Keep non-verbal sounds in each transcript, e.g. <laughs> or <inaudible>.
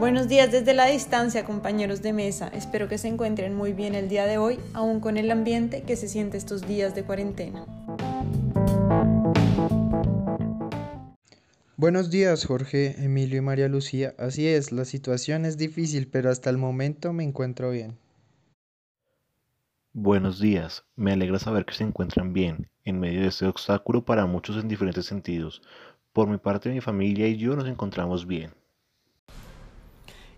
Buenos días desde la distancia, compañeros de mesa. Espero que se encuentren muy bien el día de hoy, aún con el ambiente que se siente estos días de cuarentena. Buenos días, Jorge, Emilio y María Lucía. Así es, la situación es difícil, pero hasta el momento me encuentro bien. Buenos días, me alegra saber que se encuentran bien, en medio de este obstáculo para muchos en diferentes sentidos. Por mi parte, mi familia y yo nos encontramos bien.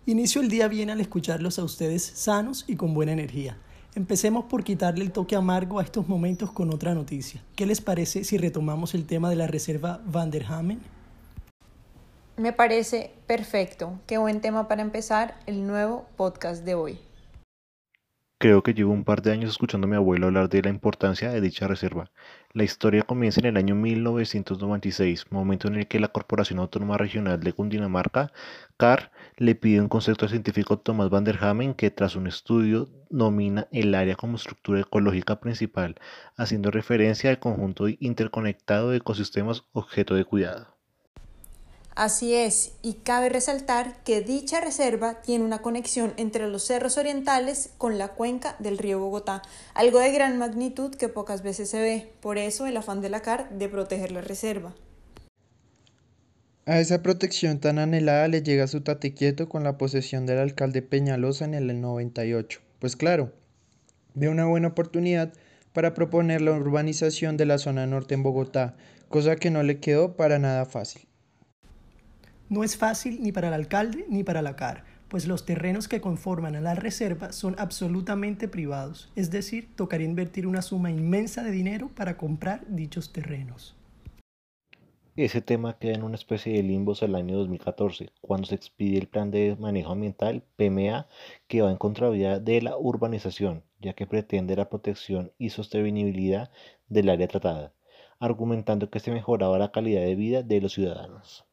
Inicio el día bien al escucharlos a ustedes sanos y con buena energía. Empecemos por quitarle el toque amargo a estos momentos con otra noticia. ¿Qué les parece si retomamos el tema de la reserva Van der Hamen? Me parece perfecto. Qué buen tema para empezar el nuevo podcast de hoy. Creo que llevo un par de años escuchando a mi abuelo hablar de la importancia de dicha reserva. La historia comienza en el año 1996, momento en el que la Corporación Autónoma Regional de Cundinamarca, CAR, le pide un concepto científico Thomas van der que tras un estudio nomina el área como estructura ecológica principal, haciendo referencia al conjunto interconectado de ecosistemas objeto de cuidado. Así es, y cabe resaltar que dicha reserva tiene una conexión entre los cerros orientales con la cuenca del río Bogotá, algo de gran magnitud que pocas veces se ve, por eso el afán de la CAR de proteger la reserva. A esa protección tan anhelada le llega su tate quieto con la posesión del alcalde Peñalosa en el 98. Pues claro, ve una buena oportunidad para proponer la urbanización de la zona norte en Bogotá, cosa que no le quedó para nada fácil. No es fácil ni para el alcalde ni para la CAR, pues los terrenos que conforman a la reserva son absolutamente privados, es decir, tocaría invertir una suma inmensa de dinero para comprar dichos terrenos. Ese tema queda en una especie de limbo hasta el año 2014, cuando se expide el Plan de Manejo Ambiental, PMA, que va en contravía de la urbanización, ya que pretende la protección y sostenibilidad del área tratada, argumentando que se mejoraba la calidad de vida de los ciudadanos.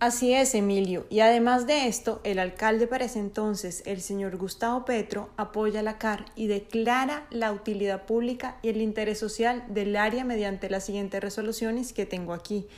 Así es, Emilio. Y además de esto, el alcalde para ese entonces, el señor Gustavo Petro, apoya la CAR y declara la utilidad pública y el interés social del área mediante las siguientes resoluciones que tengo aquí.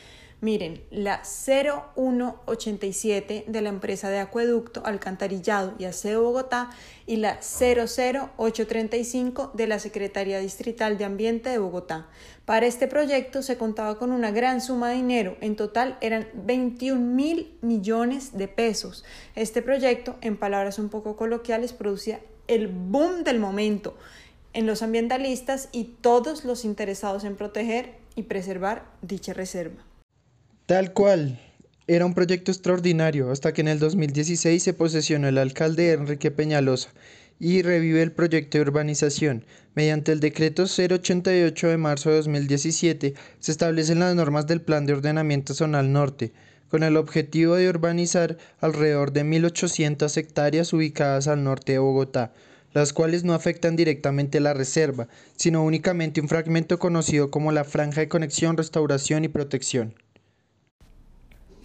Miren, la 0187 de la empresa de acueducto, alcantarillado y aseo Bogotá y la 00835 de la Secretaría Distrital de Ambiente de Bogotá. Para este proyecto se contaba con una gran suma de dinero, en total eran 21 mil millones de pesos. Este proyecto, en palabras un poco coloquiales, producía el boom del momento en los ambientalistas y todos los interesados en proteger y preservar dicha reserva. Tal cual. Era un proyecto extraordinario hasta que en el 2016 se posesionó el alcalde Enrique Peñalosa y revive el proyecto de urbanización. Mediante el decreto 088 de marzo de 2017 se establecen las normas del Plan de Ordenamiento Zonal Norte, con el objetivo de urbanizar alrededor de 1.800 hectáreas ubicadas al norte de Bogotá, las cuales no afectan directamente la reserva, sino únicamente un fragmento conocido como la Franja de Conexión, Restauración y Protección.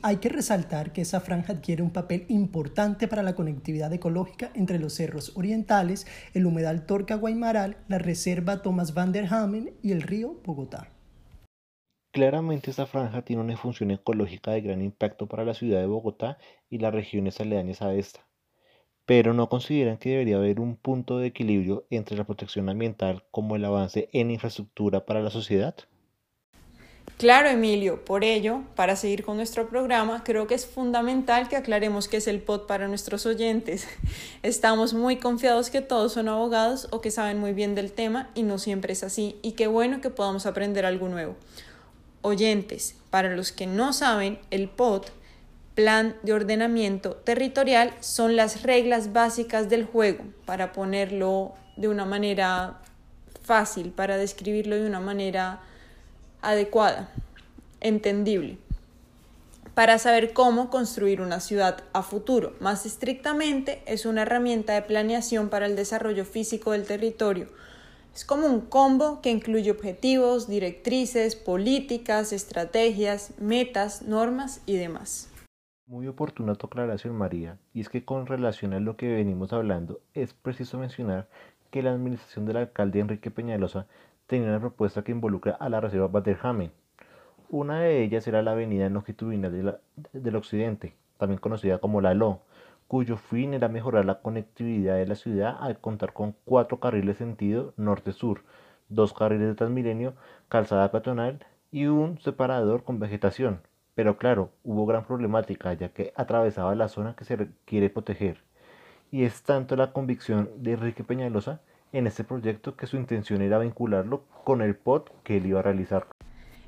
Hay que resaltar que esa franja adquiere un papel importante para la conectividad ecológica entre los cerros orientales, el humedal Torca Guaymaral, la reserva Thomas van der Hamen y el río Bogotá. Claramente esta franja tiene una función ecológica de gran impacto para la ciudad de Bogotá y las regiones aledañas a esta, pero no consideran que debería haber un punto de equilibrio entre la protección ambiental como el avance en infraestructura para la sociedad. Claro, Emilio, por ello, para seguir con nuestro programa, creo que es fundamental que aclaremos qué es el POT para nuestros oyentes. <laughs> Estamos muy confiados que todos son abogados o que saben muy bien del tema y no siempre es así, y qué bueno que podamos aprender algo nuevo. Oyentes, para los que no saben, el POT, Plan de Ordenamiento Territorial, son las reglas básicas del juego, para ponerlo de una manera fácil, para describirlo de una manera adecuada, entendible, para saber cómo construir una ciudad a futuro. Más estrictamente, es una herramienta de planeación para el desarrollo físico del territorio. Es como un combo que incluye objetivos, directrices, políticas, estrategias, metas, normas y demás. Muy oportuna tu aclaración, María, y es que con relación a lo que venimos hablando, es preciso mencionar que la administración del alcalde Enrique Peñalosa tenía una propuesta que involucra a la reserva Baderhamen. Una de ellas era la avenida longitudinal del occidente, también conocida como la LO, cuyo fin era mejorar la conectividad de la ciudad al contar con cuatro carriles sentido norte-sur, dos carriles de Transmilenio, calzada peatonal y un separador con vegetación. Pero claro, hubo gran problemática ya que atravesaba la zona que se quiere proteger. Y es tanto la convicción de Enrique Peñalosa en este proyecto que su intención era vincularlo con el POT que él iba a realizar.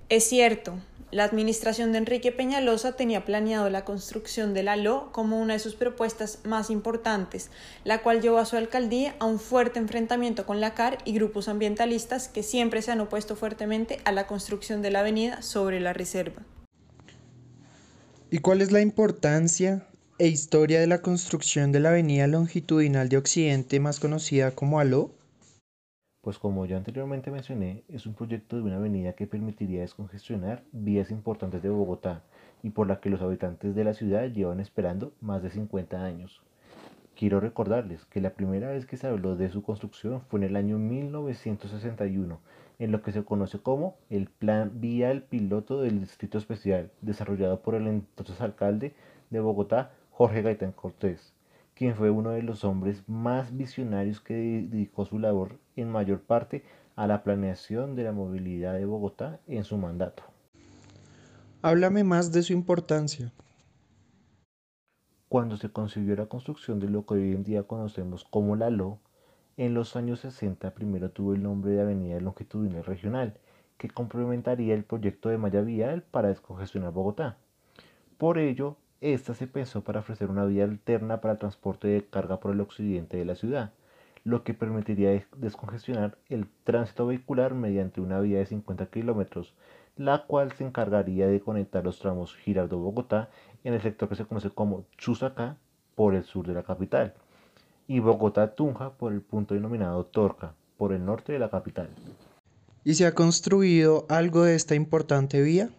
Es cierto, la administración de Enrique Peñalosa tenía planeado la construcción de la LO como una de sus propuestas más importantes, la cual llevó a su alcaldía a un fuerte enfrentamiento con la CAR y grupos ambientalistas que siempre se han opuesto fuertemente a la construcción de la avenida sobre la reserva. ¿Y cuál es la importancia e historia de la construcción de la avenida longitudinal de Occidente más conocida como ALO? Pues como ya anteriormente mencioné, es un proyecto de una avenida que permitiría descongestionar vías importantes de Bogotá y por la que los habitantes de la ciudad llevan esperando más de 50 años. Quiero recordarles que la primera vez que se habló de su construcción fue en el año 1961, en lo que se conoce como el Plan Vial Piloto del Distrito Especial, desarrollado por el entonces alcalde de Bogotá, Jorge Gaitán Cortés quien fue uno de los hombres más visionarios que dedicó su labor en mayor parte a la planeación de la movilidad de Bogotá en su mandato. Háblame más de su importancia. Cuando se concibió la construcción de lo que hoy en día conocemos como la LO, en los años 60 primero tuvo el nombre de Avenida Longitudinal Regional, que complementaría el proyecto de malla vial para descongestionar Bogotá. Por ello, esta se pensó para ofrecer una vía alterna para el transporte de carga por el occidente de la ciudad, lo que permitiría descongestionar el tránsito vehicular mediante una vía de 50 kilómetros, la cual se encargaría de conectar los tramos Girardot-Bogotá en el sector que se conoce como Chusacá por el sur de la capital y Bogotá-Tunja por el punto denominado Torca por el norte de la capital. ¿Y se ha construido algo de esta importante vía?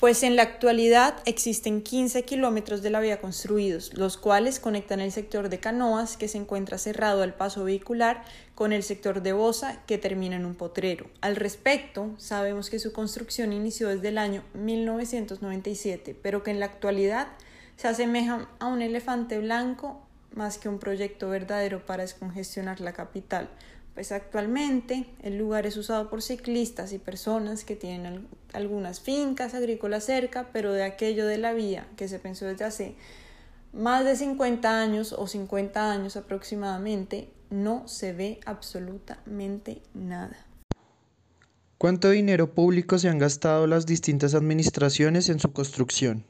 Pues en la actualidad existen 15 kilómetros de la vía construidos, los cuales conectan el sector de Canoas, que se encuentra cerrado al paso vehicular, con el sector de Bosa, que termina en un potrero. Al respecto, sabemos que su construcción inició desde el año 1997, pero que en la actualidad se asemeja a un elefante blanco más que un proyecto verdadero para descongestionar la capital, pues actualmente el lugar es usado por ciclistas y personas que tienen algunas fincas agrícolas cerca, pero de aquello de la vía que se pensó desde hace más de 50 años o 50 años aproximadamente, no se ve absolutamente nada. ¿Cuánto dinero público se han gastado las distintas administraciones en su construcción?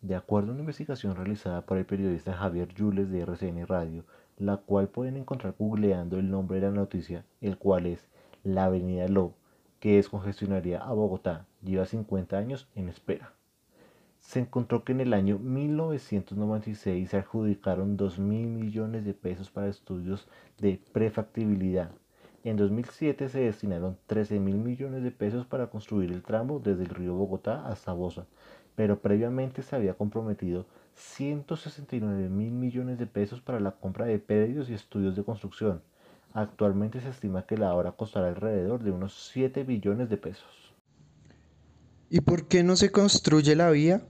De acuerdo a una investigación realizada por el periodista Javier Yules de RCN Radio, la cual pueden encontrar googleando el nombre de la noticia, el cual es la Avenida Lo, que descongestionaría a Bogotá, lleva 50 años en espera. Se encontró que en el año 1996 se adjudicaron 2 mil millones de pesos para estudios de prefactibilidad. En 2007 se destinaron 13 mil millones de pesos para construir el tramo desde el río Bogotá hasta Bosa, pero previamente se había comprometido 169 mil millones de pesos para la compra de predios y estudios de construcción. Actualmente se estima que la obra costará alrededor de unos 7 billones de pesos. ¿Y por qué no se construye la vía?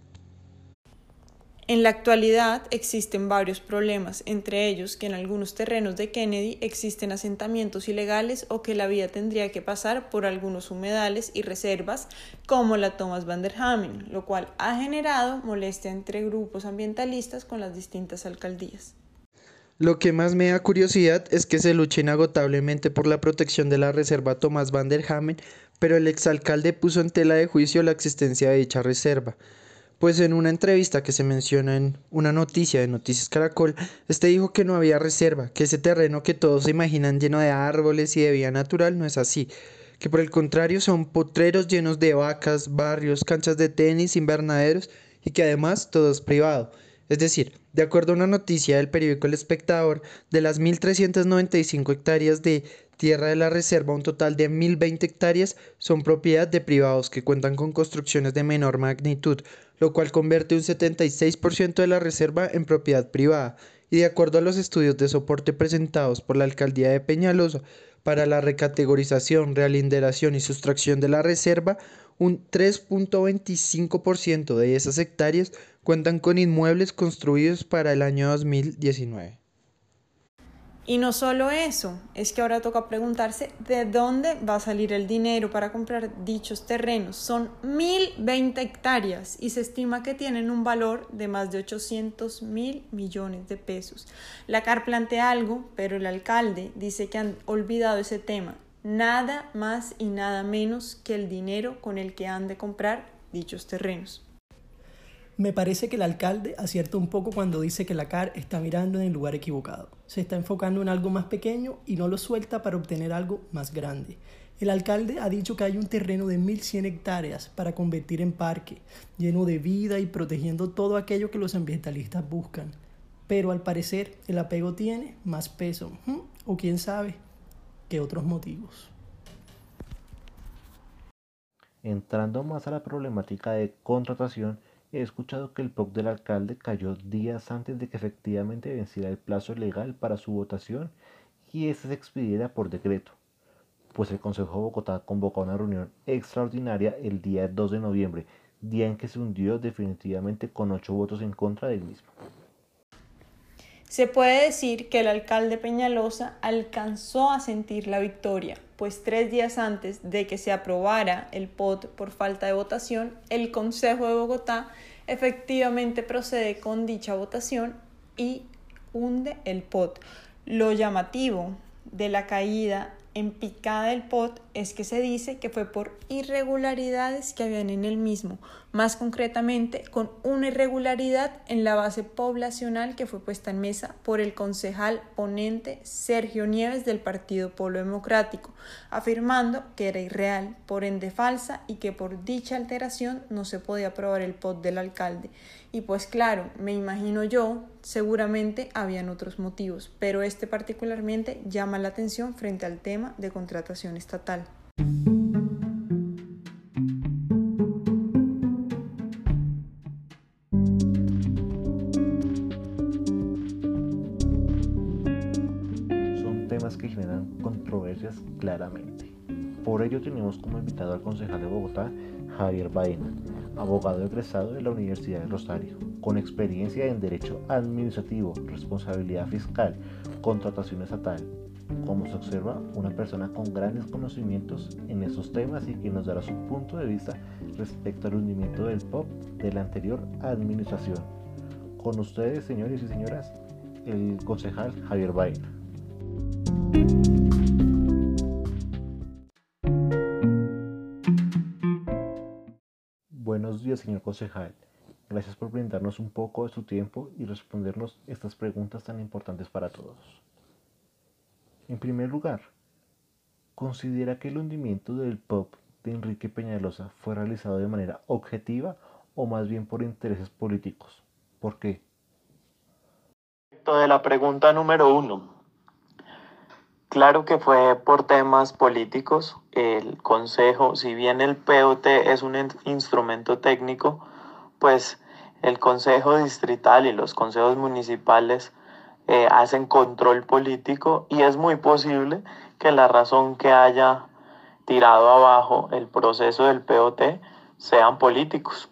En la actualidad existen varios problemas, entre ellos que en algunos terrenos de Kennedy existen asentamientos ilegales o que la vía tendría que pasar por algunos humedales y reservas como la Thomas van der Hamen, lo cual ha generado molestia entre grupos ambientalistas con las distintas alcaldías. Lo que más me da curiosidad es que se lucha inagotablemente por la protección de la reserva Thomas van der Hamen, pero el exalcalde puso en tela de juicio la existencia de dicha reserva. Pues en una entrevista que se menciona en una noticia de Noticias Caracol, este dijo que no había reserva, que ese terreno que todos se imaginan lleno de árboles y de vida natural no es así, que por el contrario son potreros llenos de vacas, barrios, canchas de tenis, invernaderos y que además todo es privado. Es decir, de acuerdo a una noticia del periódico El Espectador, de las 1.395 hectáreas de tierra de la reserva, un total de 1.020 hectáreas son propiedad de privados que cuentan con construcciones de menor magnitud, lo cual convierte un 76% de la reserva en propiedad privada. Y de acuerdo a los estudios de soporte presentados por la alcaldía de Peñalosa, para la recategorización, realinderación y sustracción de la reserva, un 3.25% de esas hectáreas cuentan con inmuebles construidos para el año 2019. Y no solo eso, es que ahora toca preguntarse de dónde va a salir el dinero para comprar dichos terrenos. Son 1.020 hectáreas y se estima que tienen un valor de más de 800 mil millones de pesos. La CAR plantea algo, pero el alcalde dice que han olvidado ese tema. Nada más y nada menos que el dinero con el que han de comprar dichos terrenos. Me parece que el alcalde acierta un poco cuando dice que la CAR está mirando en el lugar equivocado. Se está enfocando en algo más pequeño y no lo suelta para obtener algo más grande. El alcalde ha dicho que hay un terreno de 1.100 hectáreas para convertir en parque, lleno de vida y protegiendo todo aquello que los ambientalistas buscan. Pero al parecer el apego tiene más peso, o quién sabe, que otros motivos. Entrando más a la problemática de contratación, He escuchado que el POC del alcalde cayó días antes de que efectivamente venciera el plazo legal para su votación y este se expidiera por decreto, pues el Consejo de Bogotá convocó una reunión extraordinaria el día 2 de noviembre, día en que se hundió definitivamente con ocho votos en contra del mismo. Se puede decir que el alcalde Peñalosa alcanzó a sentir la victoria, pues tres días antes de que se aprobara el POT por falta de votación, el Consejo de Bogotá efectivamente procede con dicha votación y hunde el POT. Lo llamativo de la caída en picada del pot es que se dice que fue por irregularidades que habían en el mismo, más concretamente con una irregularidad en la base poblacional que fue puesta en mesa por el concejal ponente Sergio Nieves del Partido Polo Democrático, afirmando que era irreal, por ende falsa y que por dicha alteración no se podía aprobar el pot del alcalde. Y pues claro, me imagino yo, seguramente habían otros motivos, pero este particularmente llama la atención frente al tema de contratación estatal. Tenemos como invitado al concejal de Bogotá, Javier Baena, abogado egresado de la Universidad de Rosario, con experiencia en Derecho Administrativo, Responsabilidad Fiscal, Contratación Estatal. Como se observa, una persona con grandes conocimientos en esos temas y que nos dará su punto de vista respecto al hundimiento del POP de la anterior administración. Con ustedes, señores y señoras, el concejal Javier Baena. Buenos días, señor concejal. Gracias por brindarnos un poco de su tiempo y respondernos estas preguntas tan importantes para todos. En primer lugar, ¿considera que el hundimiento del POP de Enrique Peñalosa fue realizado de manera objetiva o más bien por intereses políticos? ¿Por qué? De la pregunta número uno. Claro que fue por temas políticos. El Consejo, si bien el POT es un instrumento técnico, pues el Consejo Distrital y los consejos municipales eh, hacen control político y es muy posible que la razón que haya tirado abajo el proceso del POT sean políticos.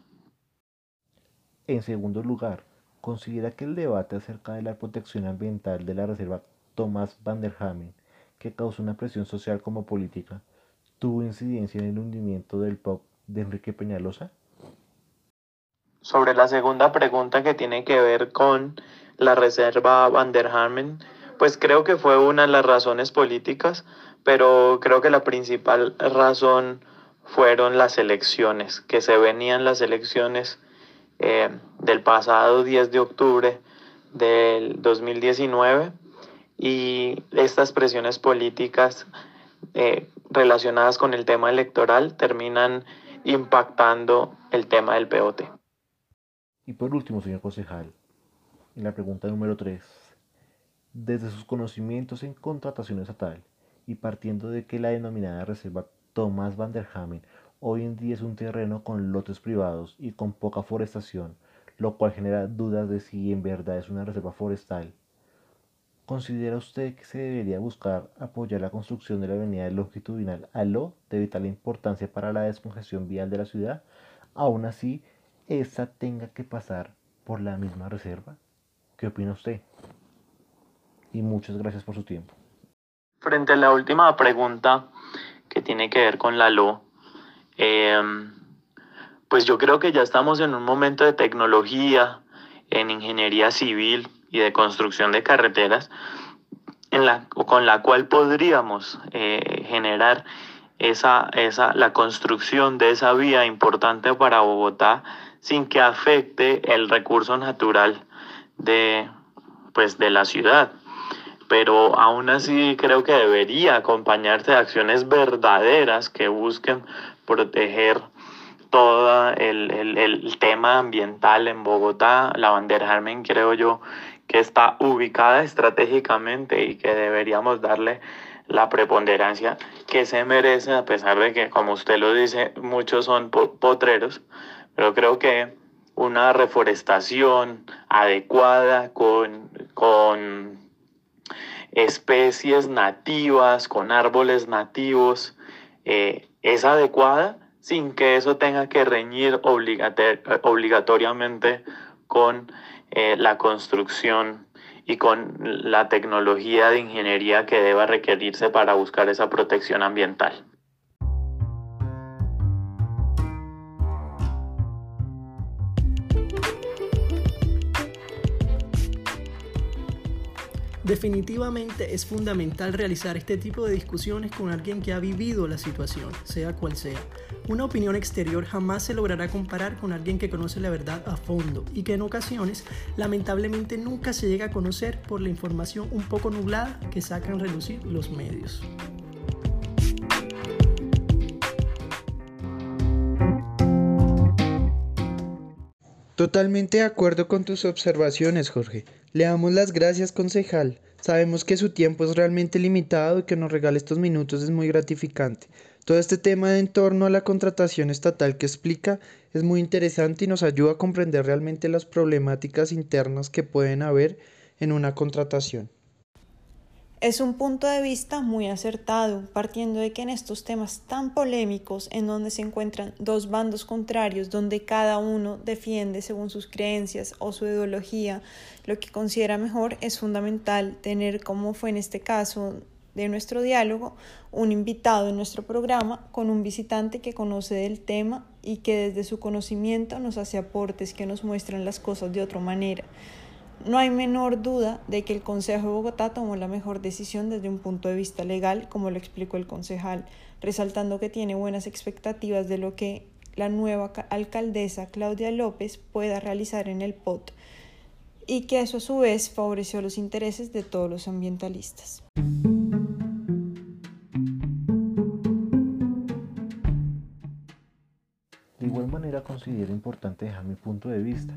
En segundo lugar, considera que el debate acerca de la protección ambiental de la reserva Tomás van der Hamen, que causó una presión social como política, tuvo incidencia en el hundimiento del POP de Enrique Peñalosa? Sobre la segunda pregunta que tiene que ver con la reserva Van der Hamen, pues creo que fue una de las razones políticas, pero creo que la principal razón fueron las elecciones, que se venían las elecciones eh, del pasado 10 de octubre del 2019 y estas presiones políticas eh, relacionadas con el tema electoral terminan impactando el tema del POT. Y por último, señor concejal, en la pregunta número 3, desde sus conocimientos en contratación estatal y partiendo de que la denominada reserva Tomás van der Hamen hoy en día es un terreno con lotes privados y con poca forestación, lo cual genera dudas de si en verdad es una reserva forestal. ¿Considera usted que se debería buscar apoyar la construcción de la avenida longitudinal Aló de vital importancia para la descongestión vial de la ciudad? Aún así, esa tenga que pasar por la misma reserva. ¿Qué opina usted? Y muchas gracias por su tiempo. Frente a la última pregunta que tiene que ver con la LO, em, pues yo creo que ya estamos en un momento de tecnología, en ingeniería civil y de construcción de carreteras, en la, con la cual podríamos eh, generar esa, esa, la construcción de esa vía importante para Bogotá sin que afecte el recurso natural de, pues, de la ciudad pero aún así creo que debería acompañarse de acciones verdaderas que busquen proteger todo el, tema ambiental en Bogotá. La bandera Carmen creo yo que está ubicada estratégicamente y que deberíamos darle la preponderancia que se merece, a pesar de que, como usted lo dice, muchos son potreros, pero creo que una reforestación adecuada con, con especies nativas, con árboles nativos, eh, es adecuada sin que eso tenga que reñir obligatoriamente con eh, la construcción y con la tecnología de ingeniería que deba requerirse para buscar esa protección ambiental. Definitivamente es fundamental realizar este tipo de discusiones con alguien que ha vivido la situación, sea cual sea. Una opinión exterior jamás se logrará comparar con alguien que conoce la verdad a fondo y que en ocasiones lamentablemente nunca se llega a conocer por la información un poco nublada que sacan relucir los medios. Totalmente de acuerdo con tus observaciones, Jorge. Le damos las gracias, concejal. Sabemos que su tiempo es realmente limitado y que nos regale estos minutos es muy gratificante. Todo este tema en torno a la contratación estatal que explica es muy interesante y nos ayuda a comprender realmente las problemáticas internas que pueden haber en una contratación. Es un punto de vista muy acertado, partiendo de que en estos temas tan polémicos, en donde se encuentran dos bandos contrarios, donde cada uno defiende según sus creencias o su ideología lo que considera mejor, es fundamental tener, como fue en este caso de nuestro diálogo, un invitado en nuestro programa con un visitante que conoce del tema y que desde su conocimiento nos hace aportes que nos muestran las cosas de otra manera. No hay menor duda de que el Consejo de Bogotá tomó la mejor decisión desde un punto de vista legal, como lo explicó el concejal, resaltando que tiene buenas expectativas de lo que la nueva alcaldesa Claudia López pueda realizar en el POT y que eso a su vez favoreció los intereses de todos los ambientalistas. Considero importante dejar mi punto de vista.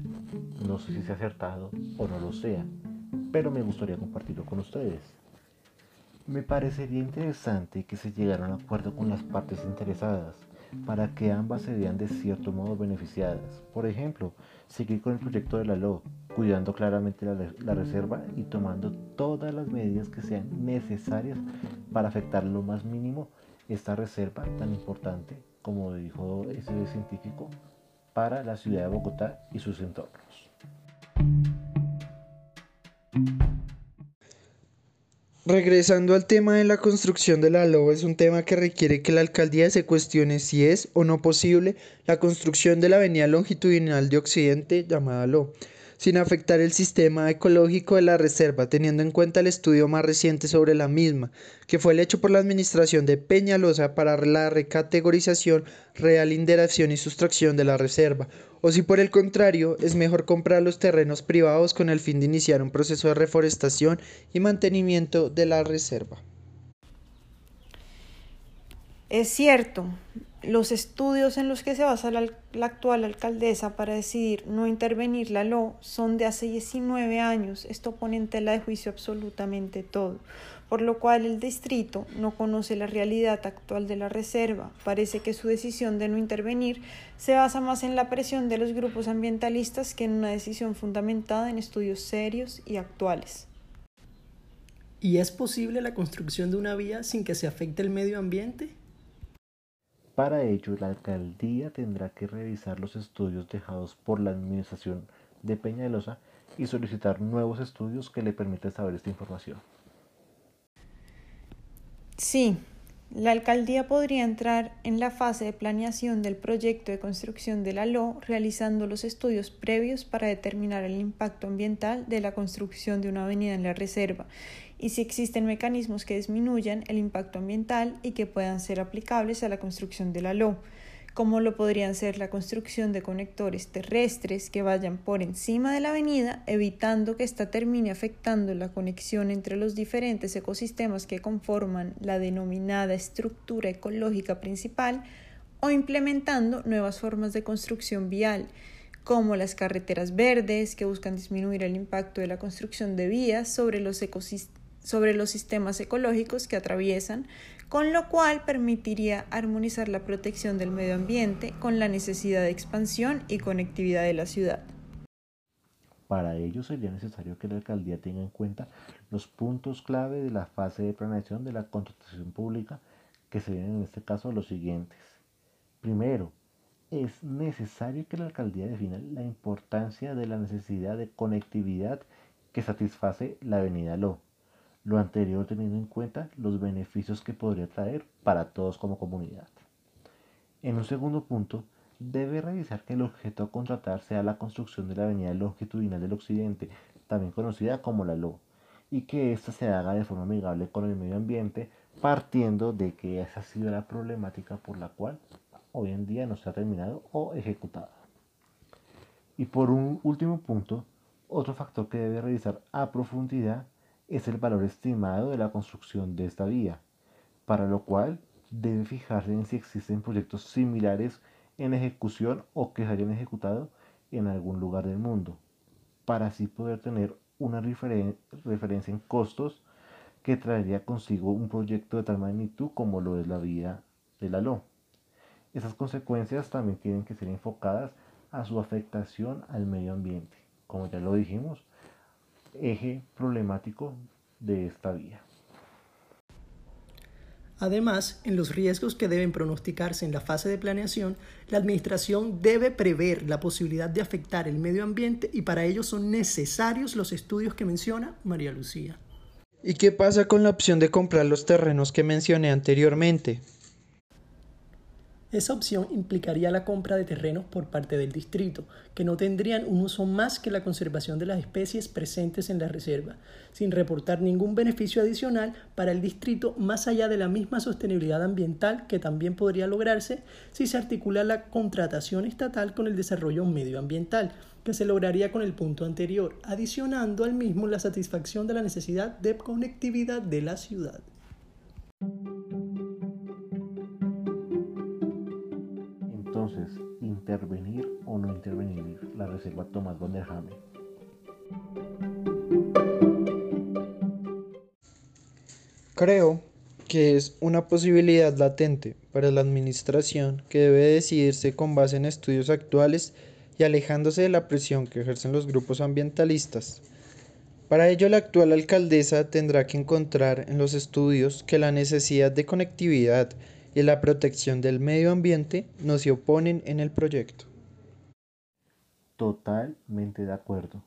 No sé si sea acertado o no lo sea, pero me gustaría compartirlo con ustedes. Me parecería interesante que se llegara a un acuerdo con las partes interesadas para que ambas se vean de cierto modo beneficiadas. Por ejemplo, seguir con el proyecto de la LO, cuidando claramente la, la, reserva y tomando todas las medidas que sean necesarias para afectar lo más mínimo esta reserva tan importante, como dijo ese científico, para la ciudad de Bogotá y sus entornos. Regresando al tema de la construcción de la LO, es un tema que requiere que la alcaldía se cuestione si es o no posible la construcción de la avenida longitudinal de Occidente llamada LO sin afectar el sistema ecológico de la reserva, teniendo en cuenta el estudio más reciente sobre la misma, que fue el hecho por la administración de Peñalosa para la recategorización, realinderación y sustracción de la reserva, o si por el contrario es mejor comprar los terrenos privados con el fin de iniciar un proceso de reforestación y mantenimiento de la reserva. Es cierto, los estudios en los que se basa la, actual alcaldesa para decidir no intervenir la LO son de hace 19 años. Esto pone en tela de juicio absolutamente todo, por lo cual el distrito no conoce la realidad actual de la reserva. Parece que su decisión de no intervenir se basa más en la presión de los grupos ambientalistas que en una decisión fundamentada en estudios serios y actuales. ¿Y es posible la construcción de una vía sin que se afecte el medio ambiente? Para ello, la alcaldía tendrá que revisar los estudios dejados por la administración de Peñalosa y solicitar nuevos estudios que le permitan saber esta información. Sí, la alcaldía podría entrar en la fase de planeación del proyecto de construcción de la LO realizando los estudios previos para determinar el impacto ambiental de la construcción de una avenida en la reserva y si existen mecanismos que disminuyan el impacto ambiental y que puedan ser aplicables a la construcción de la LO, como lo podrían ser la construcción de conectores terrestres que vayan por encima de la avenida, evitando que ésta termine afectando la conexión entre los diferentes ecosistemas que conforman la denominada estructura ecológica principal, o implementando nuevas formas de construcción vial, como las carreteras verdes, que buscan disminuir el impacto de la construcción de vías sobre los ecosistemas sobre los sistemas ecológicos que atraviesan, con lo cual permitiría armonizar la protección del medio ambiente con la necesidad de expansión y conectividad de la ciudad. Para ello sería necesario que la alcaldía tenga en cuenta los puntos clave de la fase de planeación de la contratación pública, que serían en este caso los siguientes. Primero, es necesario que la alcaldía defina la importancia de la necesidad de conectividad que satisface la avenida Lo lo anterior teniendo en cuenta los beneficios que podría traer para todos como comunidad. En un segundo punto, debe revisar que el objeto a contratar sea la construcción de la avenida longitudinal del occidente, también conocida como la LO, y que ésta se haga de forma amigable con el medio ambiente, partiendo de que esa ha sido la problemática por la cual hoy en día no se ha terminado o ejecutado. Y por un último punto, otro factor que debe revisar a profundidad es el valor estimado de la construcción de esta vía, para lo cual debe fijarse en si existen proyectos similares en ejecución o que se hayan ejecutado en algún lugar del mundo, para así poder tener una referencia en costos que traería consigo un proyecto de tal magnitud como lo es la vía de la LO. Esas consecuencias también tienen que ser enfocadas a su afectación al medio ambiente. Como ya lo dijimos, eje problemático de esta vía. Además, en los riesgos que deben pronosticarse en la fase de planeación, la Administración debe prever la posibilidad de afectar el medio ambiente y para ello son necesarios los estudios que menciona María Lucía. ¿Y qué pasa con la opción de comprar los terrenos que mencioné anteriormente? Esa opción implicaría la compra de terrenos por parte del distrito, que no tendrían un uso más que la conservación de las especies presentes en la reserva, sin reportar ningún beneficio adicional para el distrito más allá de la misma sostenibilidad ambiental que también podría lograrse si se articula la contratación estatal con el desarrollo medioambiental, que se lograría con el punto anterior, adicionando al mismo la satisfacción de la necesidad de conectividad de la ciudad. Entonces, intervenir o no intervenir la reserva Tomás von der Creo que es una posibilidad latente para la administración que debe decidirse con base en estudios actuales y alejándose de la presión que ejercen los grupos ambientalistas. Para ello, la actual alcaldesa tendrá que encontrar en los estudios que la necesidad de conectividad y la protección del medio ambiente no se oponen en el proyecto. Totalmente de acuerdo.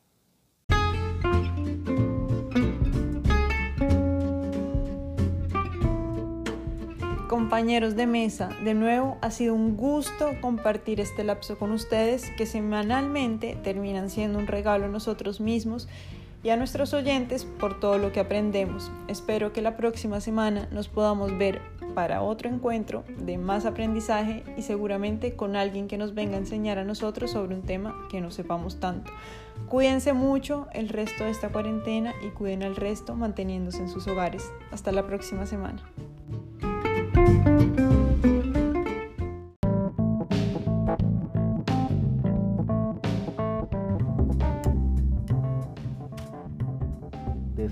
Compañeros de mesa, de nuevo ha sido un gusto compartir este lapso con ustedes que semanalmente terminan siendo un regalo a nosotros mismos y a nuestros oyentes por todo lo que aprendemos. Espero que la próxima semana nos podamos ver para otro encuentro de más aprendizaje y seguramente con alguien que nos venga a enseñar a nosotros sobre un tema que no sepamos tanto. Cuídense mucho el resto de esta cuarentena y cuiden al resto manteniéndose en sus hogares. Hasta la próxima semana.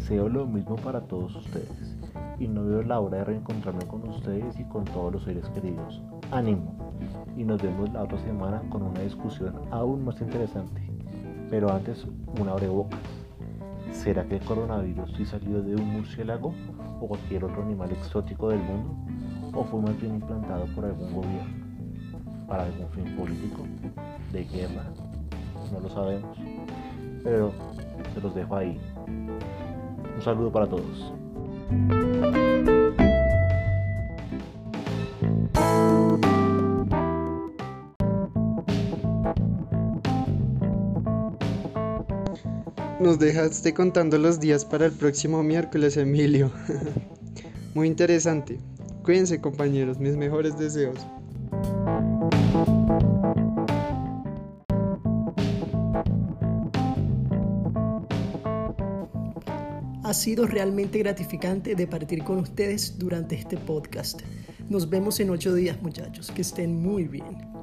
Deseo lo mismo para todos ustedes y no veo la hora de reencontrarme con ustedes y con todos los seres queridos. Ánimo y nos vemos la otra semana con una discusión aún más interesante. Pero antes, una abrebocas. ¿Será que el coronavirus sí salió de un murciélago o cualquier otro animal exótico del mundo? ¿O fue más bien implantado por algún gobierno? ¿Para algún fin político? ¿De guerra? No lo sabemos. Pero se los dejo ahí. Un saludo para todos. Nos dejaste contando los días para el próximo miércoles, Emilio. <laughs> Muy interesante. Cuídense compañeros, mis mejores deseos. Ha sido realmente gratificante de partir con ustedes durante este podcast. Nos vemos en ocho días muchachos, que estén muy bien.